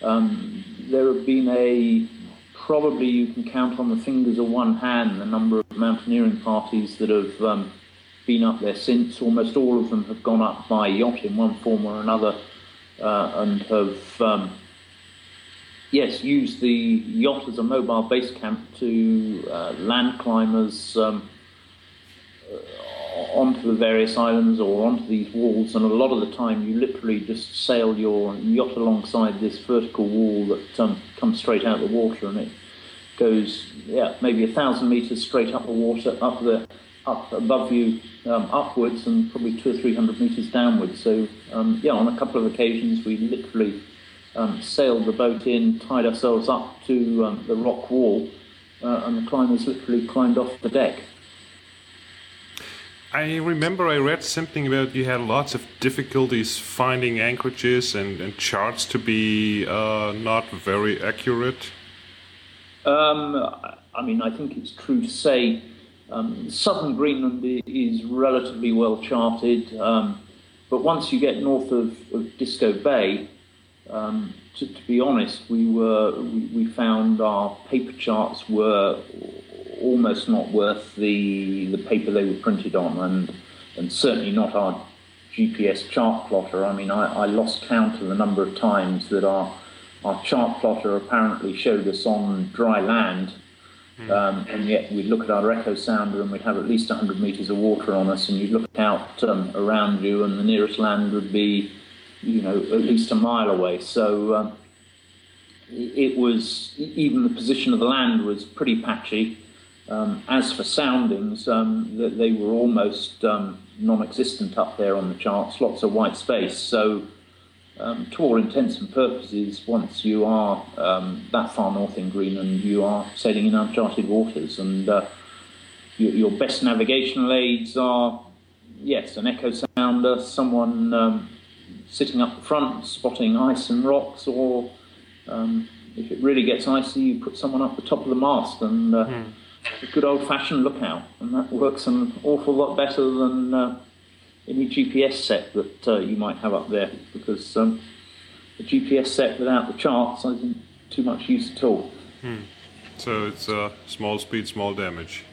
Um, there have been a probably you can count on the fingers of one hand the number of mountaineering parties that have um, been up there since. Almost all of them have gone up by yacht in one form or another and have, um, yes, used the yacht as a mobile base camp to uh, land climbers um, uh, onto the various islands or onto these walls. And a lot of the time, you literally just sail your yacht alongside this vertical wall that um, comes straight out of the water, and it goes, yeah, maybe a thousand meters straight up the water, up the up above you um, upwards and probably two or three hundred meters downwards. So um, yeah, on a couple of occasions we literally um, sailed the boat in, tied ourselves up to um, the rock wall, uh, and the climbers literally climbed off the deck. I remember I read something about you had lots of difficulties finding anchorages and, and charts to be uh, not very accurate. Um, I mean, I think it's true to say um, southern Greenland is relatively well charted, um, but once you get north of, of Disko Bay, um, to, to, be honest, we were we, we, found our paper charts were almost not worth the the paper they were printed on, and and certainly not our GPS chart plotter. I mean, I, I lost count of the number of times that our our chart plotter apparently showed us on dry land Hmm. Um, and yet we'd look at our echo sounder and we'd have at least 100 metres of water on us, and you'd look out um, around you, and the nearest land would be, you know, at least a mile away. So um, it was even the position of the land was pretty patchy. Um, as for soundings, um, they were almost um, non-existent up there on the charts. Lots of white space. So um, to all intents and purposes, once you are um, that far north in Greenland, you are sailing in uncharted waters, and uh, your, your, best navigational aids are, yes, an echo sounder, someone um, sitting up the front spotting ice and rocks, or um, if it really gets icy, you put someone up the top of the mast and uh, mm. a good old-fashioned lookout, and that works an awful lot better than. Uh, any GPS set that uh, you might have up there because um, the GPS set without the charts isn't too much use at all. Hmm. So it's uh, small speed, small damage.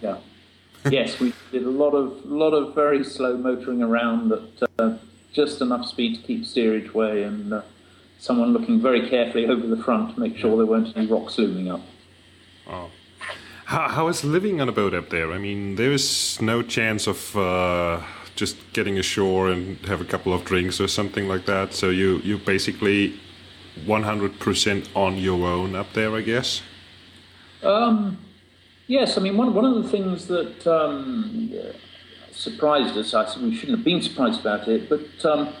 Yeah. yes, we did a lot of lot of very slow motoring around at uh, just enough speed to keep steerage way and uh, someone looking very carefully over the front to make sure there weren't any rocks looming up. Oh. How, how is living on a boat up there? I mean, there is no chance of uh, just getting ashore and have a couple of drinks or something like that. So you you basically 100% on your own up there, I guess. Um, yes, I mean one one of the things that um, surprised us. I we shouldn't have been surprised about it, but um,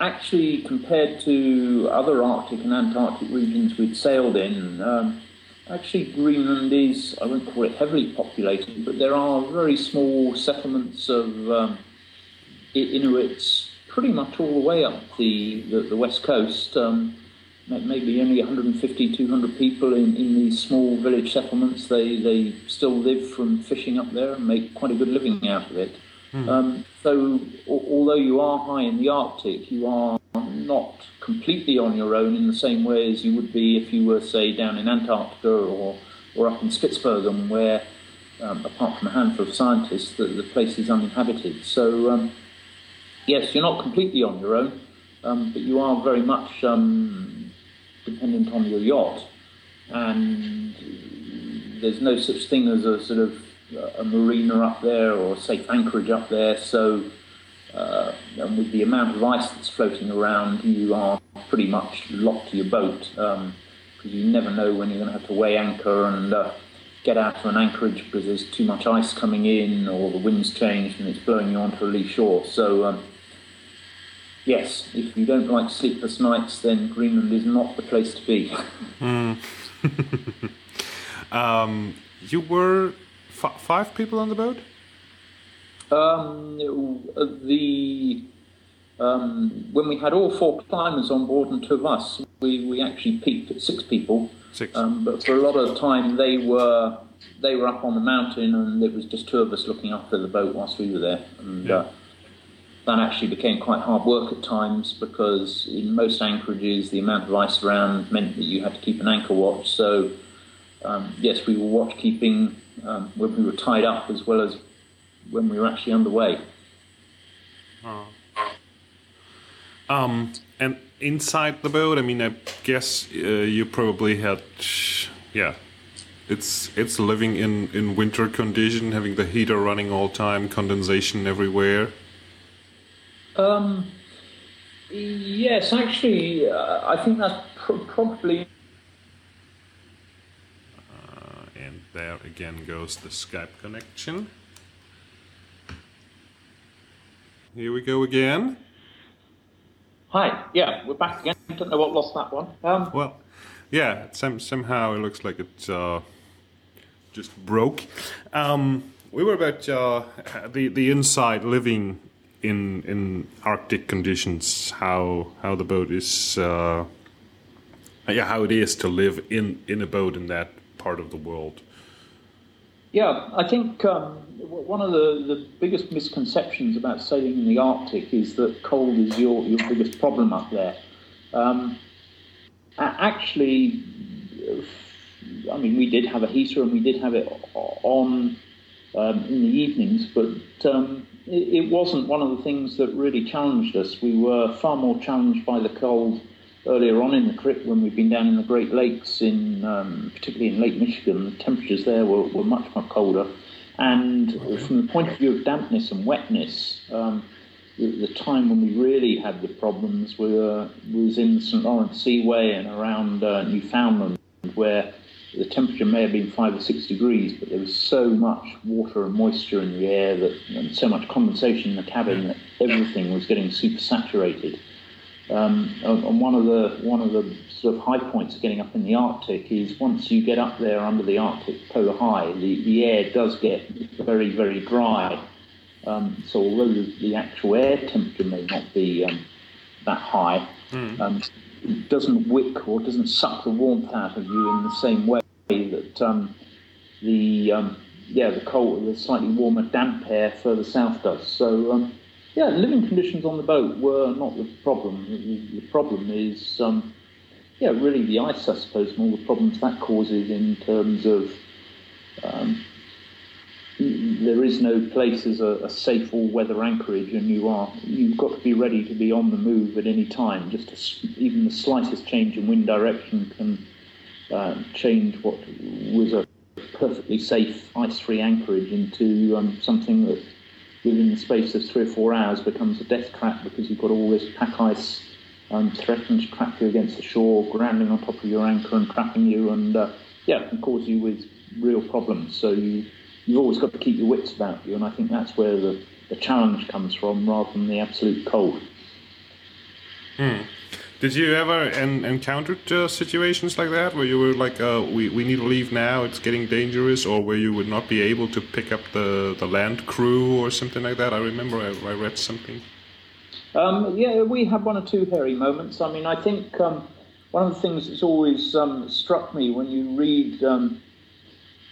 actually compared to other Arctic and Antarctic regions we'd sailed in. Actually, Greenland is, I won't call it heavily populated, but there are very small settlements of um, Inuits pretty much all the way up the, the, the west coast. Um, maybe only 150, 200 people in, in these small village settlements. They, they still live from fishing up there and make quite a good living out of it. Mm. Um, so, although you are high in the Arctic, you are not completely on your own in the same way as you would be if you were, say, down in Antarctica or, or up in Spitsbergen, where, um, apart from a handful of scientists, the, the place is uninhabited. So, um, yes, you're not completely on your own, um, but you are very much um, dependent on your yacht. And there's no such thing as a sort of a marina up there or safe anchorage up there. So, uh, and with the amount of ice that's floating around, you are pretty much locked to your boat because um, you never know when you're going to have to weigh anchor and uh, get out of an anchorage because there's too much ice coming in or the wind's changed and it's blowing you onto a lee shore. So, um, yes, if you don't like sleepless nights, then Greenland is not the place to be. mm. um, you were five people on the boat? Um, the um, when we had all four climbers on board and two of us, we, we actually peaked at six people. Six. Um, but for a lot of the time, they were they were up on the mountain, and it was just two of us looking after the boat whilst we were there. And yeah. uh, that actually became quite hard work at times because in most anchorages, the amount of ice around meant that you had to keep an anchor watch. So um, yes, we were watch keeping um, when we were tied up as well as when we were actually underway. Oh. Um, and inside the boat, I mean, I guess uh, you probably had, yeah, it's it's living in in winter condition, having the heater running all time, condensation everywhere. Um, yes, actually, uh, I think that's pr probably. Uh, and there again goes the Skype connection. Here we go again. Hi, yeah, we're back again. Don't know what lost that one. Um, well, yeah, some, somehow it looks like it uh, just broke. Um, we were about uh, the the inside living in in Arctic conditions. How how the boat is, uh, yeah, how it is to live in in a boat in that part of the world. Yeah, I think um, one of the, the biggest misconceptions about sailing in the Arctic is that cold is your, your biggest problem up there. Um, actually, I mean, we did have a heater and we did have it on um, in the evenings, but um, it, it, wasn't one of the things that really challenged us. We were far more challenged by the cold earlier on in the trip when we've been down in the Great Lakes, in um, particularly in Lake Michigan, the temperatures there were, were much much colder. And from the point of view of dampness and wetness, um, the, the, time when we really had the problems were, was in the St Lawrence Seaway and around uh, Newfoundland, where the temperature may have been five or six degrees, but there was so much water and moisture in the air that, and so much condensation in the cabin that everything was getting super saturated. Um, and one of the one of the sort of high points of getting up in the Arctic is once you get up there under the Arctic polar high, the, the air does get very very dry. Um, so although the, the, actual air temperature may not be um, that high, mm. um, it doesn't wick or doesn't suck the warmth out of you in the same way that um, the um, yeah the cold, the slightly warmer damp air further south does. So um, yeah, living conditions on the boat were not the problem. The, problem is, um, yeah, really the ice, I suppose, and all the problems that causes in terms of um, there is no place as a, a, safe all-weather anchorage, and you are you've got to be ready to be on the move at any time. Just even the slightest change in wind direction can uh, change what was a perfectly safe ice-free anchorage into um, something that within the space of three or four hours becomes a death trap because you've got all this pack ice um, threatening to trap you against the shore, grounding on top of your anchor and trapping you, and uh, yeah, can cause you with real problems. So you you've always got to keep your wits about you, and I think that's where the, the challenge comes from rather than the absolute cold. Hmm. Did you ever en- encounter uh, situations like that where you were like, uh, we, we need to leave now, it's getting dangerous, or where you would not be able to pick up the, the land crew or something like that? I remember I, I read something. Um, yeah, we had one or two hairy moments. I mean, I think um, one of the things that's always um, struck me when you read um,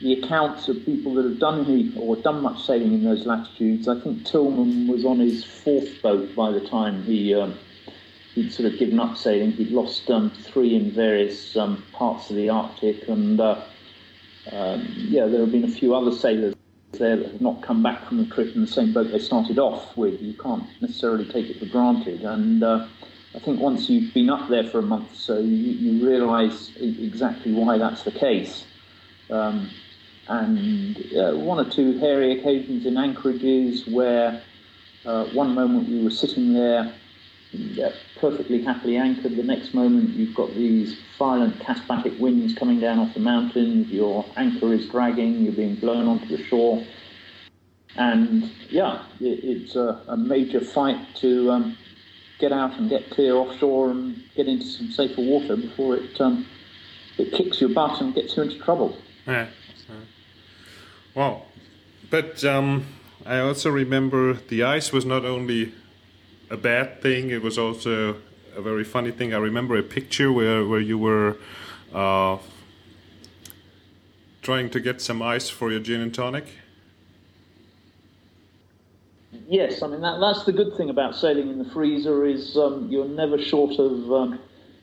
the accounts of people that have done any or done much sailing in those latitudes, I think Tilman was on his fourth boat by the time he um, he'd sort of given up sailing. He'd lost um, three in various um, parts of the Arctic, and uh, um, yeah, there have been a few other sailors there that have not come back from the trip in the same boat they started off with. You can't necessarily take it for granted, and uh, I think once you've been up there for a month, so you, you realise exactly why that's the case. Um, and uh, one or two hairy occasions in anchorages where uh, one moment we were sitting there perfectly happily anchored. The next moment, you've got these violent katabatic winds coming down off the mountains. Your anchor is dragging. You're being blown onto the shore. And yeah, it, it's a, a, major fight to um, get out and get clear offshore and get into some safer water before it um, it kicks your butt and gets you into trouble. Yeah. Well, but um, I also remember the ice was not only a bad thing; it was also a very funny thing. I remember a picture where where you were. Uh, trying to get some ice for your gin and tonic? Yes, I mean that, that's the good thing about sailing in the freezer is um, you're never short of um,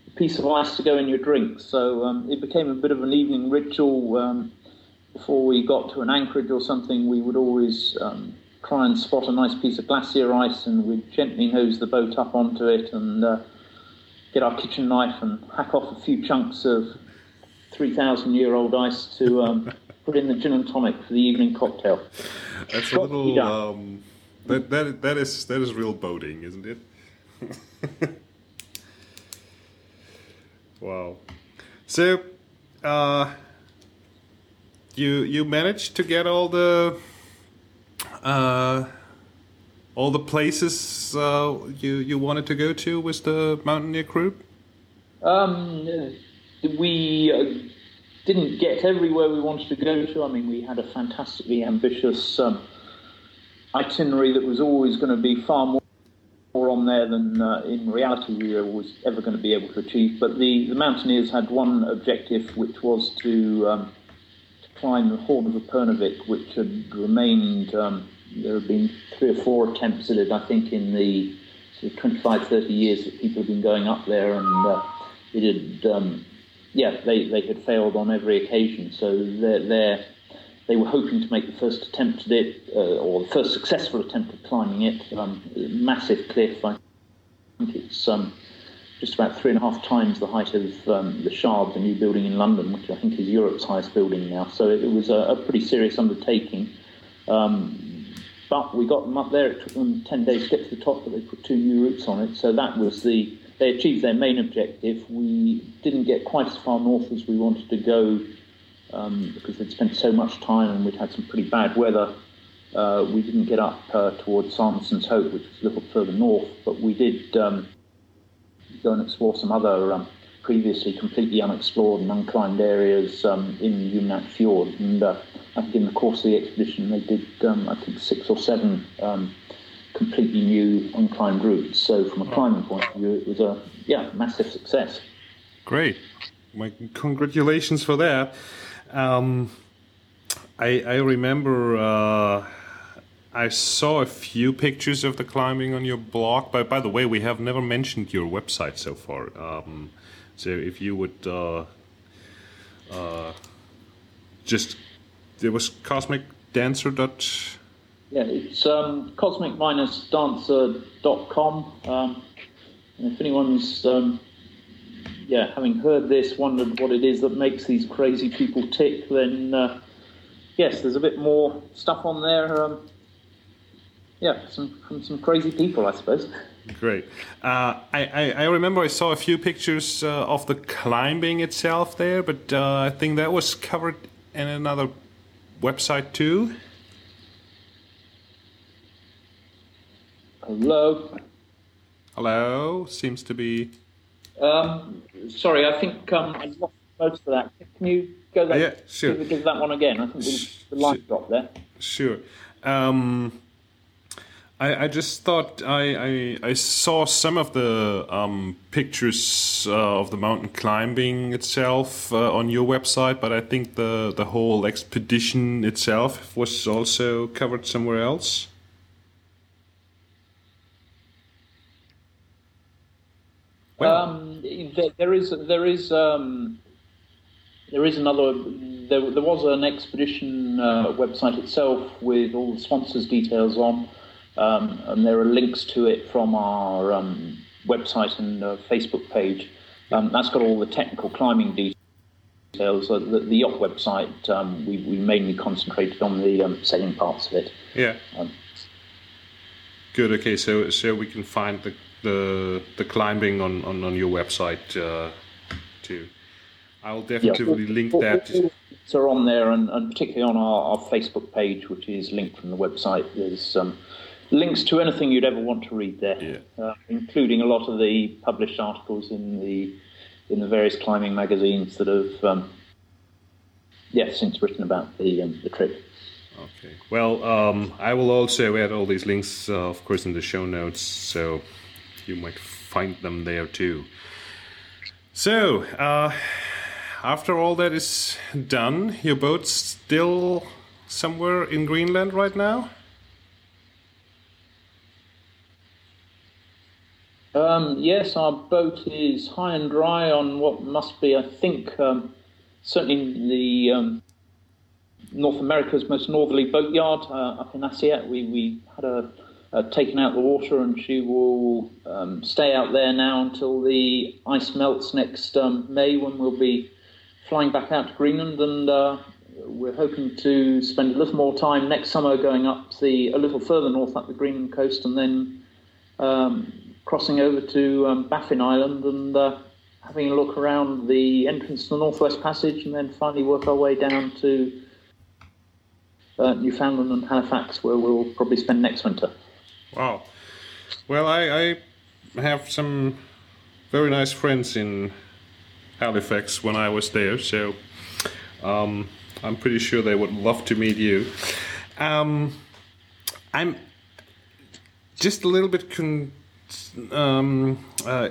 a piece of ice to go in your drink. So um, it became a bit of an evening ritual. Um, before we got to an anchorage or something, we would always um, try and spot a nice piece of glacier ice, and we'd gently nose the boat up onto it and uh, get our kitchen knife and hack off a few chunks of 3,000 year old ice to um, put in the gin and tonic for the evening cocktail. That's a little. Um, that, that, that, is, that is real boating, isn't it? wow. So, uh, you you managed to get all the uh, all the places uh, you you wanted to go to with the Mountaineer group? Um, we uh, didn't get everywhere we wanted to go to. I mean, we had a fantastically ambitious um, itinerary that was always going to be far more on there than uh, in reality we were ever going to be able to achieve. But the, the Mountaineers had one objective, which was to, um, to climb the Horn of Upernavik, which had remained um, there have been three or four attempts at it, I think, in the sort of 25, 30 years that people have been going up there, and uh, it had, um, yeah, they, they had failed on every occasion. So they're, they're, they were hoping to make the first attempt at it, uh, or the first successful attempt at climbing it. Um, massive cliff, I think it's um, just about three and a half times the height of um, the Shard, the new building in London, which I think is Europe's highest building now. So it, was a, a, pretty serious undertaking. Um, but we got them up there. It took them 10 days to get to the top, but they put two new routes on it. So that was the, they achieved their main objective. We didn't get quite as far north as we wanted to go um, because they'd spent so much time and we'd had some pretty bad weather. Uh, we didn't get up uh, towards Sanderson's Hope, which was a little further north, but we did um, go and explore some other um, previously completely unexplored and unclimbed areas um, in Umanak Fjord. And uh, I think in the course of the expedition, they did, um, I think, six or seven um, completely new unclimbed routes. So from a climbing point of view, it was a yeah massive success. Great, my congratulations for that. Um, I, I remember. Uh, I saw a few pictures of the climbing on your blog, but by the way, we have never mentioned your website so far. Um, so if you would uh, uh, just, it was Cosmic Dancer dot. Yeah, it's um, cosmic-dancer.com. Um, and if anyone's um, yeah, having heard this, wondered what it is that makes these crazy people tick, then uh, yes, there's a bit more stuff on there. Um, yeah, some, from some crazy people, I suppose. Great. Uh, I, I, I, remember I saw a few pictures uh, of the climbing itself there, but uh, I think that was covered in another website too. Hello. Hello. Seems to be. Um, sorry, I think um, I lost most of that. Can you go that? yeah, sure. Give, that one again. I think the line sure. dropped there. Sure. Um, I, I just thought I, I, I saw some of the um, pictures uh, of the mountain climbing itself uh, on your website, but I think the the whole expedition itself was also covered somewhere else. Well, um, there, is there is um, there is another. There, there was an expedition uh, website itself with all the sponsors' details on. Um, and there are links to it from our um, website and uh, Facebook page. Um, that's got all the technical climbing details. Uh, the, the, yacht website, um, we, we, mainly concentrated on the um, sailing parts of it. Yeah. Um, Good. Okay, so so we can find the, the the climbing on on, on your website uh, too. I'll definitely yeah, link that. All, are on there, and, and particularly on our, our, Facebook page, which is linked from the website. There's um, links to anything you'd ever want to read there, yeah. uh, including a lot of the published articles in the in the various climbing magazines that have, um, yeah, since written about the um, the trip. Okay. Well, um, I will also add all these links, uh, of course, in the show notes, so you might find them there too. So, uh, after all that is done, your boat's still somewhere in Greenland right now? Um, yes, our boat is high and dry on what must be, I think, um, certainly the um, North America's most northerly boatyard uh, up in Aasiaat. We, we had her taken out the water, and she will um, stay out there now until the ice melts next um, May, when we'll be flying back out to Greenland. And uh, we're hoping to spend a little more time next summer going up the a little further north up the Greenland coast, and then um, crossing over to um, Baffin Island and uh, having a look around the entrance to the Northwest Passage, and then finally work our way down to uh, Newfoundland and Halifax, where we'll probably spend next winter. Wow. Well, I, I have some very nice friends in Halifax when I was there, so um, I'm pretty sure they would love to meet you. Um, I'm just a little bit con- um, uh,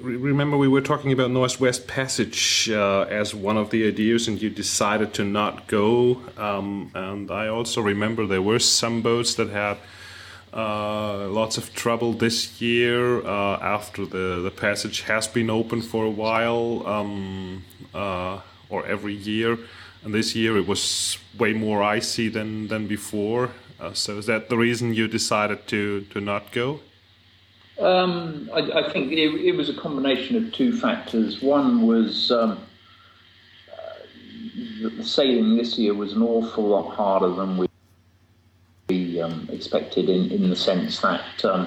remember we were talking about Northwest Passage uh, as one of the ideas, and you decided to not go. Um, and I also remember there were some boats that had uh, lots of trouble this year uh, after the, the passage has been open for a while, um, uh, or every year. And this year it was way more icy than, than before. Uh, so is that the reason you decided to, to not go? Um, I, I, think it, it, was a combination of two factors. One was um, uh, the sailing this year was an awful lot harder than we, we um, expected, in, in the sense that, um,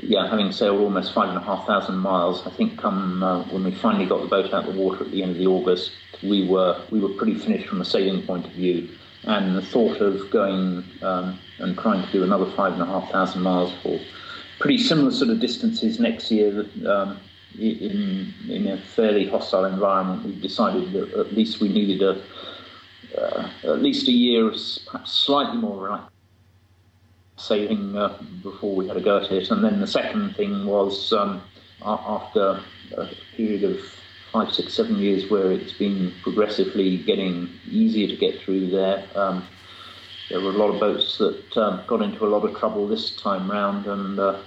yeah, having sailed almost five and a half thousand miles, I think come uh, when we finally got the boat out of the water at the end of the August, we were we were pretty finished from a sailing point of view. And the thought of going um, and trying to do another five and a half thousand miles for pretty similar sort of distances next year. Um, in in a fairly hostile environment, we decided that at least we needed a uh, at least a year, perhaps slightly more sailing uh, before we had a go at it. And then the second thing was um, after a period of five, six, seven years where it's been progressively getting easier to get through there. Um, there were a lot of boats that um, got into a lot of trouble this time round, and uh,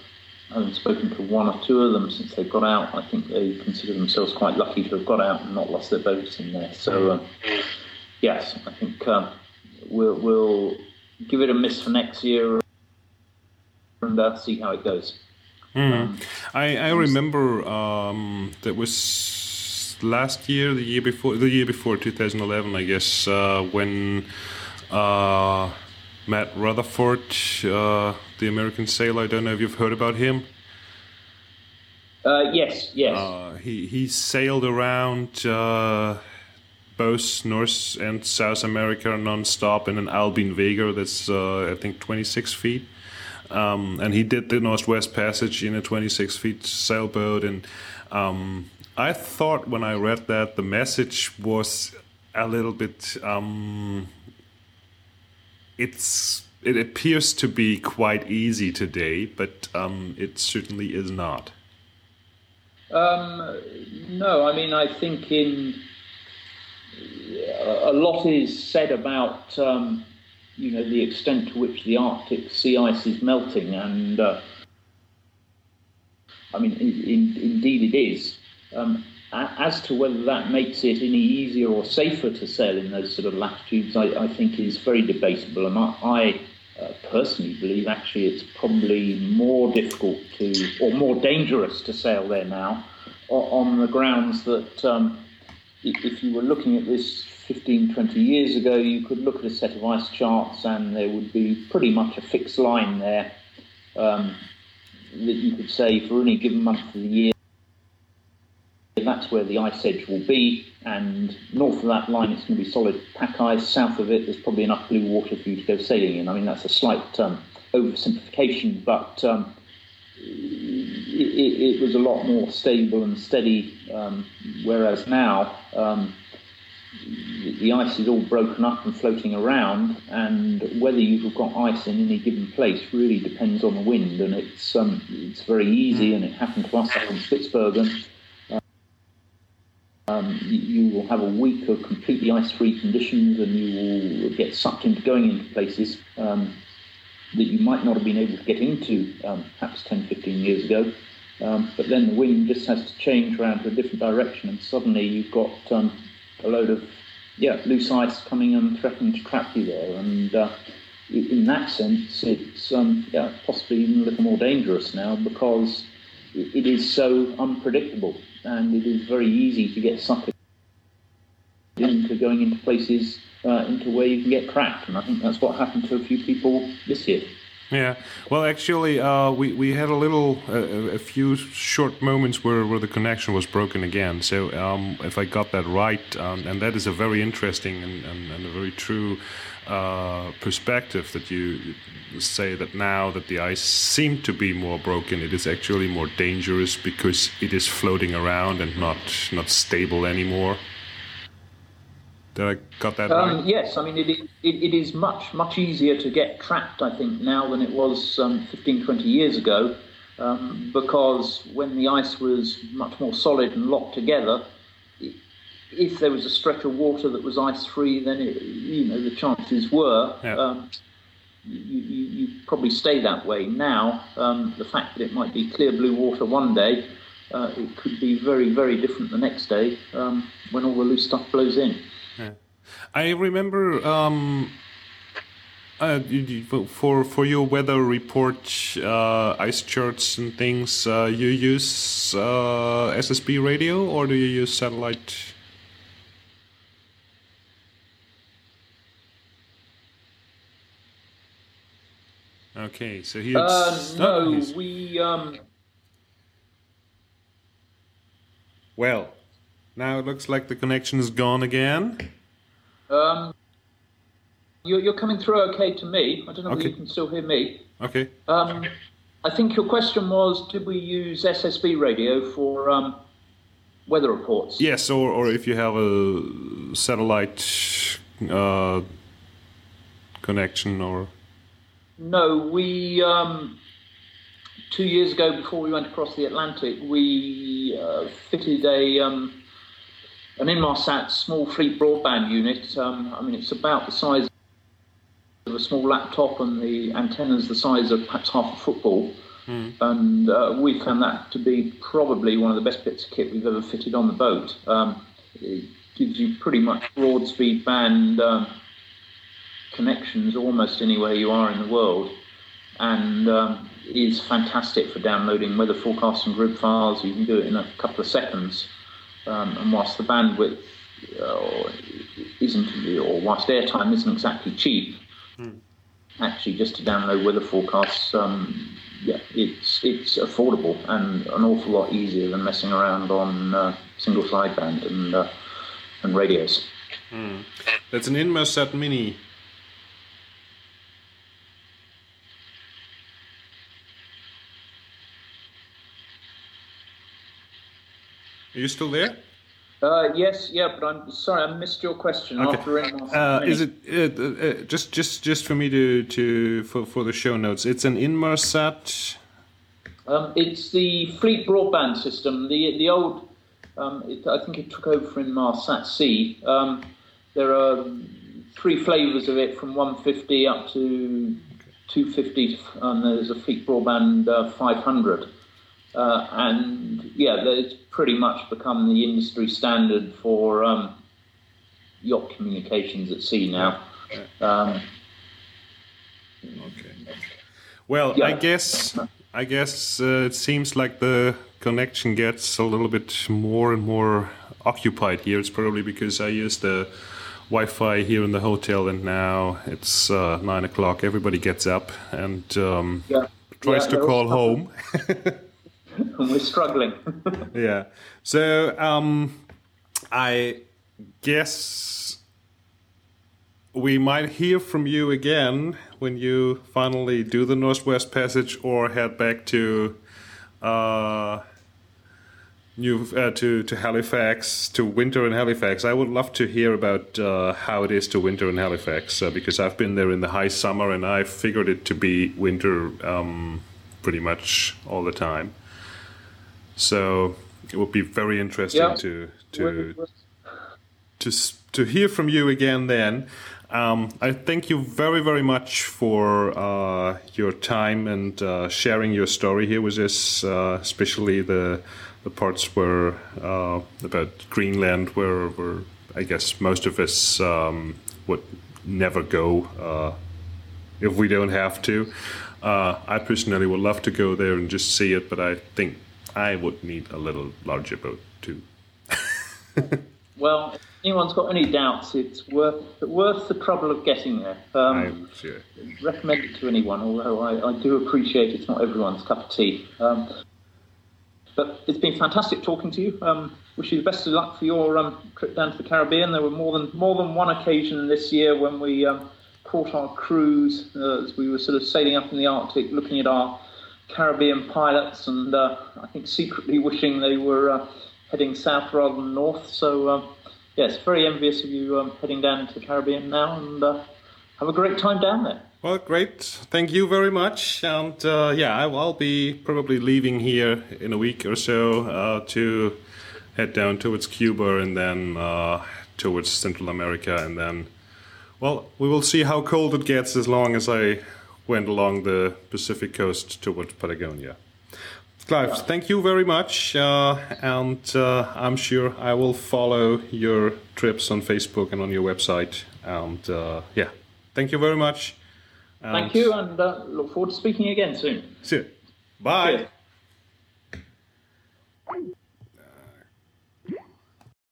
having spoken to one or two of them since they got out, I think they consider themselves quite lucky to have got out and not lost their boats in there. So, uh, yes, I think uh, we'll, we'll, give it a miss for next year and uh, see how it goes. Mm. Um, I, I remember um, that was last year, the year before, the year before 2011, I guess, uh, when uh, Matt Rutherford, uh, the American sailor. I don't know if you've heard about him. Uh, yes, yes. Uh, he he sailed around uh, both North and South America non-stop in an Albin Vega that's uh, I think 26 feet. Um, and he did the Northwest Passage in a 26 feet sailboat. And um, I thought when I read that the message was a little bit um, it's it appears to be quite easy today, but um, it certainly is not. Um, no, I mean I think in a lot is said about um, you know the extent to which the Arctic sea ice is melting, and uh, I mean in, in, indeed it is. As to whether that makes it any easier or safer to sail in those sort of latitudes, I, I think is very debatable. And I, I uh, personally believe actually it's probably more difficult to, or more dangerous to sail there now, on the grounds that um, if you were looking at this 15, 20 years ago, you could look at a set of ice charts and there would be pretty much a fixed line there. Um, that you could say for any given month of the year, that's where the ice edge will be. And north of that line, it's going to be solid pack ice. South of it, there's probably enough blue water for you to go sailing in. I mean, that's a slight um, oversimplification, but um, it, it, was a lot more stable and steady. Um, whereas now, um, the ice is all broken up and floating around, and whether you've got ice in any given place really depends on the wind. And it's um, it's very easy, and it happened to us up in Spitsbergen. Um, you, will have a week of completely ice-free conditions, and you will get sucked into going into places um, that you might not have been able to get into um, perhaps 10, 15 years ago. Um, but then the wind just has to change around to a different direction, and suddenly you've got um, a load of yeah loose ice coming and threatening to trap you there. And uh, in that sense, it's um, yeah, possibly even a little more dangerous now because it is so unpredictable and it is very easy to get sucked into going into places uh, into where you can get cracked. And I think that's what happened to a few people this year. Yeah, well, actually, uh, we we had a little, uh, a few short moments where, where the connection was broken again. So, um, if I got that right, um, and that is a very interesting and, and, and a very true uh, perspective that you say that now that the ice seemed to be more broken, it is actually more dangerous because it is floating around and not not stable anymore. Did I got that um, right? Yes, I mean it, it, it is much much easier to get trapped, I think, now than it was um, 15, 20 years ago, um, because when the ice was much more solid and locked together, if there was a stretch of water that was ice free, then it, you know the chances were. Yeah. Um, you, you, you, probably stay that way. Now, um, the fact that it might be clear blue water one day, uh, it could be very, very different the next day um, when all the loose stuff blows in. I remember um, uh, for for your weather report, uh, ice charts and things. Uh, you use uh, SSB radio or do you use satellite? Okay, so he's uh, no, he's... we um. Well, now it looks like the connection is gone again. Um, you're, you're coming through okay to me. I don't know okay. if you can still hear me. Okay. Um, I think your question was, did we use SSB radio for um, weather reports? Yes, or, or if you have a satellite uh, connection or... No, we... Um, two years ago, before we went across the Atlantic, we uh, fitted a um, an Inmarsat small fleet broadband unit. Um, I mean, it's about the size of a small laptop, and the antenna's the size of perhaps half a football. Mm. And uh, we found that to be probably one of the best bits of kit we've ever fitted on the boat. Um, it gives you pretty much broad speed band um, connections almost anywhere you are in the world, and um, is fantastic for downloading weather forecasts and GRIB files. You can do it in a couple of seconds. Um, and whilst the bandwidth uh, isn't, or whilst airtime isn't exactly cheap, mm. actually just to download weather forecasts, um, yeah, it's it's affordable and an awful lot easier than messing around on uh, single sideband and uh, and radios. Mm. That's an Inmarsat Mini. Are you still there? Uh, yes, yeah, but I'm sorry, I missed your question. Okay. Uh, is it uh, uh, just just just for me to to for, for the show notes? It's an Inmarsat. Um, it's the Fleet broadband system. The the old, um, it, I think it took over from Inmarsat C. Um, there are three flavors of it, from 150 up to 250, and there's a Fleet broadband uh, 500. Uh, and yeah, it's pretty much become the industry standard for um, yacht communications at sea now. Um, okay. Well, yeah. I guess I guess uh, it seems like the connection gets a little bit more and more occupied here. It's probably because I use the Wi-Fi here in the hotel, and now it's uh, nine o'clock. Everybody gets up, and um, yeah tries Yeah, to call home. and we're struggling. yeah. So um, I guess we might hear from you again when you finally do the Northwest Passage or head back to uh, New uh, to to Halifax to winter in Halifax. I would love to hear about uh, how it is to winter in Halifax uh, because I've been there in the high summer and I figured it to be winter um, pretty much all the time. So it would be very interesting Yeah. to to to to hear from you again then. Um, I thank you very very much for uh, your time and uh, sharing your story here with us, uh, especially the the parts where uh, about Greenland, where where I guess most of us um, would never go uh, if we don't have to. Uh, I personally would love to go there and just see it, but I think I would need a little larger boat too. Well, if anyone's got any doubts, it's worth worth the trouble of getting there. Um, I'm sure. recommend it to anyone, although I, I do appreciate it's not everyone's cup of tea. Um, but it's been fantastic talking to you. Um, wish you the best of luck for your um, trip down to the Caribbean. There were more than more than one occasion this year when we um, caught our cruise uh, as we were sort of sailing up in the Arctic, looking at our Caribbean pilots, and uh, I think secretly wishing they were uh, heading south rather than north. So um, yes, very envious of you um, heading down to the Caribbean now, and uh, have a great time down there. Well, great. Thank you very much. And uh, yeah, I- I'll be probably leaving here in a week or so uh, to head down towards Cuba and then uh, towards Central America. And then, well, we will see how cold it gets as long as I went along the Pacific coast towards Patagonia. Clive, thank you very much. Uh, and uh, I'm sure I will follow your trips on Facebook and on your website. And uh, yeah, thank you very much. Thank you, and uh, look forward to speaking again soon. See you. Bye. Cheers.